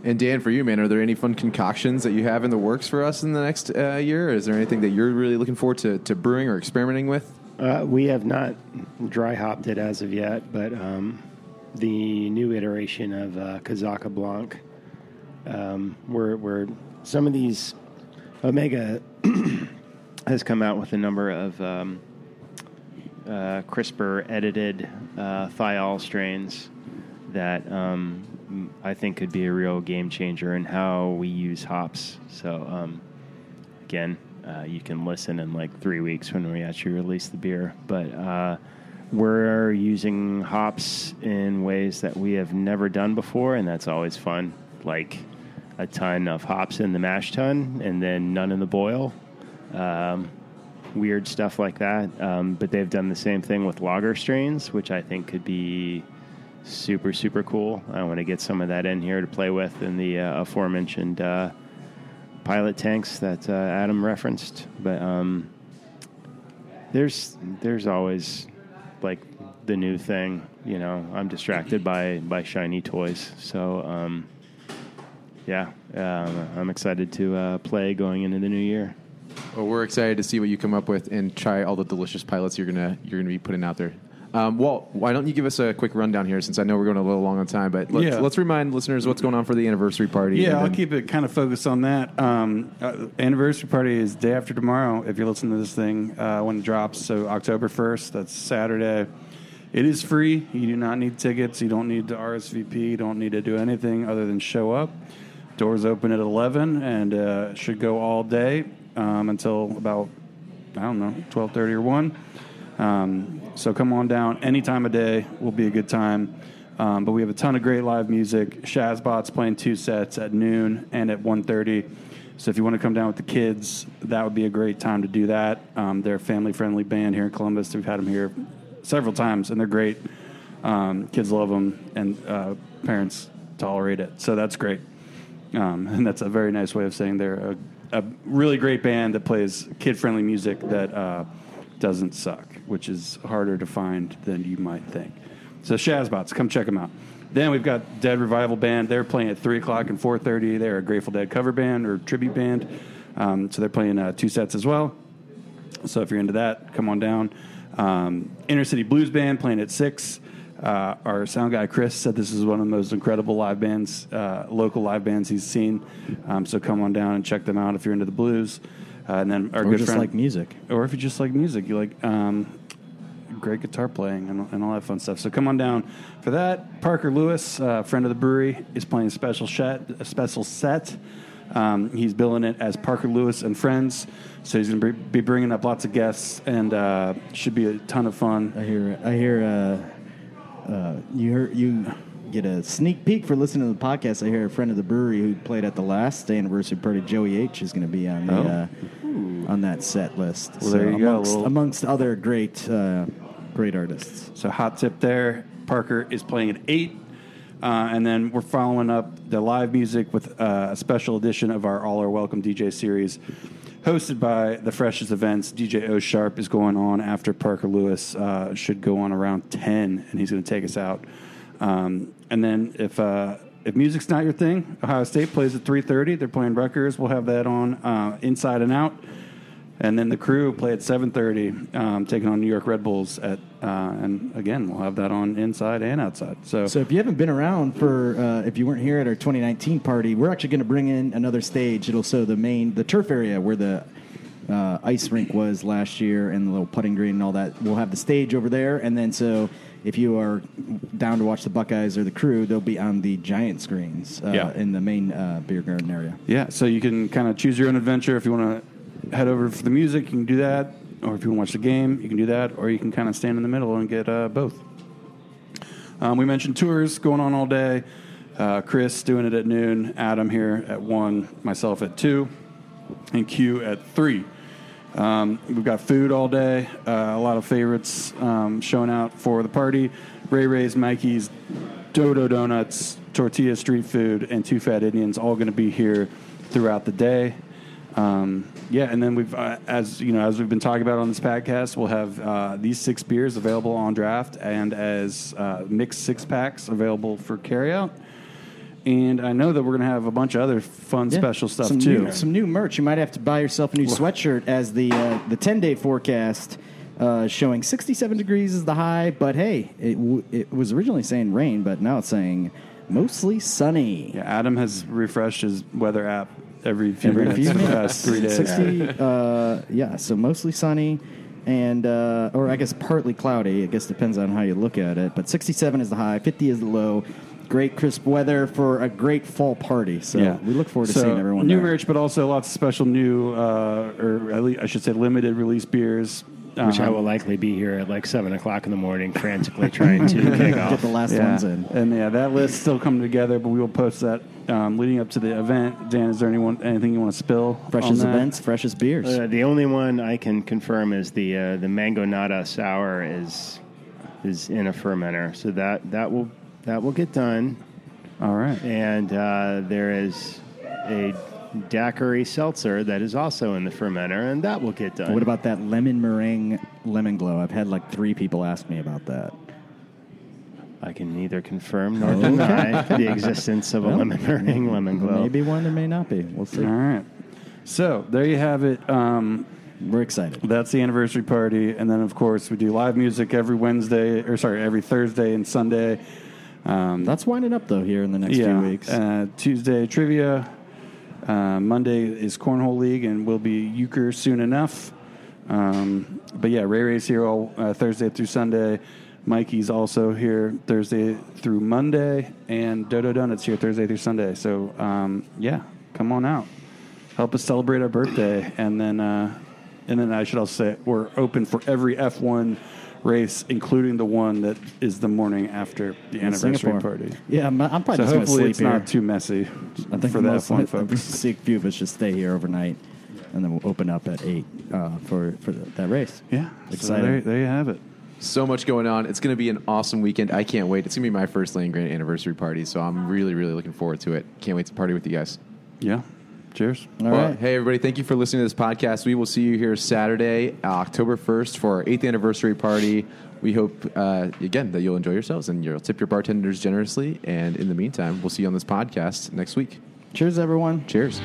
A: And Dan, for you, man, are there any fun concoctions that you have in the works for us in the next uh, year? Is there anything that you're really looking forward to, to brewing or experimenting with?
E: Uh, we have not dry hopped it as of yet, but um, the new iteration of uh, Kazaka Blanc, um, where, where some of these Omega has come out with a number of um, uh, CRISPR edited uh, thiol strains that um, I think could be a real game changer in how we use hops. So, um, again, uh, you can listen in like three weeks when we actually release the beer. But uh, we're using hops in ways that we have never done before, and that's always fun. Like a ton of hops in the mash tun and then none in the boil. Um, weird stuff like that. Um, but they've done the same thing with lager strains, which I think could be super, super cool. I want to get some of that in here to play with in the uh, aforementioned uh, pilot tanks that uh, Adam referenced. But um, there's there's always like the new thing. You know, I'm distracted by by shiny toys. So um, yeah, um, I'm excited to uh, play going into the new year.
A: Well, we're excited to see what you come up with and try all the delicious pilots you're gonna you're gonna be putting out there. Um, Walt, why don't you give us a quick rundown here, since I know we're going a little long on time, but let's,
B: Yeah.
A: let's remind listeners what's going on for the anniversary party.
B: Yeah,
A: and
B: I'll keep it kind of focused on that. Um, uh, anniversary party is day after tomorrow. If you're listening to this thing uh, when it drops, so October 1st, that's Saturday. It is free. You do not need tickets. You don't need to RSVP. You don't need to do anything other than show up. Doors open at 11 and uh, should go all day um, until about I don't know 12:30 or one. Um, so come on down any time of day. Will be a good time. Um, but we have a ton of great live music. Shazbot's playing two sets at noon and at 1.30. So if you want to come down with the kids, that would be a great time to do that. Um, they're a family-friendly band here in Columbus. We've had them here several times, and they're great. Um, kids love them, and uh, parents tolerate it. So that's great. Um, and that's a very nice way of saying they're a, a really great band that plays kid-friendly music that uh, doesn't suck, which is harder to find than you might think. So Shazbots, come check them out. Then we've got Dead Revival Band. They're playing at three o'clock and four thirty. They're a Grateful Dead cover band or tribute band. Um, so they're playing uh, two sets as well. So if you're into that, come on down. Um, Inner City Blues Band playing at six. Uh, our sound guy Chris said this is one of the most incredible live bands, uh, local live bands he's seen. Um, so come on down and check them out if you're into the blues. Uh, and then our
C: Or
B: good
C: just
B: friend,
C: like music.
B: or if you just like music, you like um, great guitar playing and, and all that fun stuff. So come on down for that. Parker Lewis, uh, friend of the brewery, is playing a special set. A special set. Um, he's billing it as Parker Lewis and Friends. So he's going to be bringing up lots of guests and uh, should be a ton of fun.
C: I hear. I hear. Uh, you hear. You get a sneak peek for listening to the podcast. I hear a friend of the brewery who played at the last anniversary party, Joey H, is going to be on the
B: Oh.
C: uh, on that set list.
B: Well, there you go,
C: amongst,
B: little-
C: amongst other great uh, great artists.
B: So hot tip there. Parker is playing at eight, uh, and then we're following up the live music with uh, a special edition of our All Are Welcome DJ series, hosted by the freshest events. DJ O Sharp is going on after Parker Lewis uh, should go on around ten, and he's going to take us out. Um, and then if uh, if music's not your thing, Ohio State plays at three thirty. They're playing Rutgers. We'll have that on uh, Inside and Out. And then the crew play at 7:30, um, taking on New York Red Bulls at, uh, and again we'll have that on inside and outside. So,
C: So if you haven't been around for, uh, if you weren't here at our 2019 party, we're actually going to bring in another stage. It'll so the main, the turf area where the uh, ice rink was last year and the little putting green and all that. We'll have the stage over there, and then so if you are down to watch the Buckeyes or the crew, they'll be on the giant screens uh,
B: Yeah.
C: in the main uh, beer garden area.
B: Yeah, so you can kind of choose your own adventure. If you want to head over for the music, you can do that. Or if you want to watch the game, you can do that. Or you can kind of stand in the middle and get uh, both. Um, we mentioned tours going on all day. Uh, Chris doing it at noon, Adam here at 1, myself at 2, and Q at 3. Um, we've got food all day, uh, a lot of favorites um, showing out for the party. Ray Ray's, Mikey's, Dodo Donuts, Tortilla Street Food, and Two Fat Indians all going to be here throughout the day. Um, yeah, and then we've, uh, as you know, as we've been talking about on this podcast, we'll have uh, these six beers available on draft and as uh, mixed six packs available for carryout. And I know that we're going to have a bunch of other fun
C: Yeah.
B: special stuff
C: some
B: too.
C: New, some new merch. You might have to buy yourself a new sweatshirt as the uh, the ten day forecast uh, showing sixty seven degrees is the high. But hey, it w- it was originally saying rain, but now it's saying mostly sunny.
B: Yeah, Adam has refreshed his weather app every few
C: Every
B: minutes
C: few
B: for the
C: minutes.
B: past three days.
C: Sixty, uh, yeah. So mostly sunny. And uh, or I guess partly cloudy. I guess depends on how you look at it. But 67 is the high, 50 is the low. Great crisp weather for a great fall party. So
B: yeah,
C: we look forward to
B: So,
C: seeing everyone.
B: New
C: there.
B: merch, but also lots of special new, uh, or at least I should say, limited release beers.
E: Which I
B: Um,
E: will likely be here at like seven o'clock in the morning, frantically trying to kick
C: Get the last
B: yeah.
C: ones in.
B: And yeah, that list still coming together, but we will post that um, leading up to the event. Dan, is there anyone anything you want to spill?
C: Fresh
B: on
C: as events, fresh as beers.
E: Uh, the only one I can confirm is the uh, the mango nata sour is is in a fermenter, so that that will that will get done.
B: All right.
E: And uh, there is a daiquiri seltzer that is also in the fermenter, and that will get done.
C: what about that lemon meringue lemon glow? I've had like three people ask me about that.
E: I can neither confirm nor deny the existence of a lemon meringue lemon glow.
C: Maybe one, there may not be. We'll see.
B: All right. So there you have it. Um,
C: We're excited.
B: That's the anniversary party, and then of course we do live music every Wednesday, or sorry, every Thursday and Sunday. Um,
C: That's winding up though here in the next
B: yeah,
C: few weeks.
B: Uh, Tuesday trivia. Uh, Monday is cornhole league, and we'll be euchre soon enough. Um, but yeah, Ray Ray's here all uh, Thursday through Sunday. Mikey's also here Thursday through Monday, and Dodo Donuts here Thursday through Sunday. So um, yeah, come on out, help us celebrate our birthday, and then uh, and then I should also say we're open for every F1 race, including the one that is the morning after the
C: In
B: anniversary
C: Singapore.
B: party.
C: Yeah, I'm, I'm probably
B: So
C: just going to
B: hopefully
C: sleep
B: it's
C: here.
B: not too messy
C: I think
B: for the
C: most,
B: F1 folks.
C: See a few of us just stay here overnight, and then we'll open up at eight uh, for for the, that race.
B: Yeah, so
C: Exciting.
B: there, there you have it.
A: So much going on. It's going to be an awesome weekend. I can't wait. It's going to be my first Land Grant anniversary party, so I'm really, really looking forward to it. Can't wait to party with you guys.
B: Yeah. Cheers.
C: All
A: well,
C: right.
A: hey, everybody, thank you for listening to this podcast. We will see you here Saturday, uh, October 1st, for our eighth anniversary party. We hope, uh, again, that you'll enjoy yourselves and you'll tip your bartenders generously. And in the meantime, we'll see you on this podcast next week.
C: Cheers, everyone.
A: Cheers.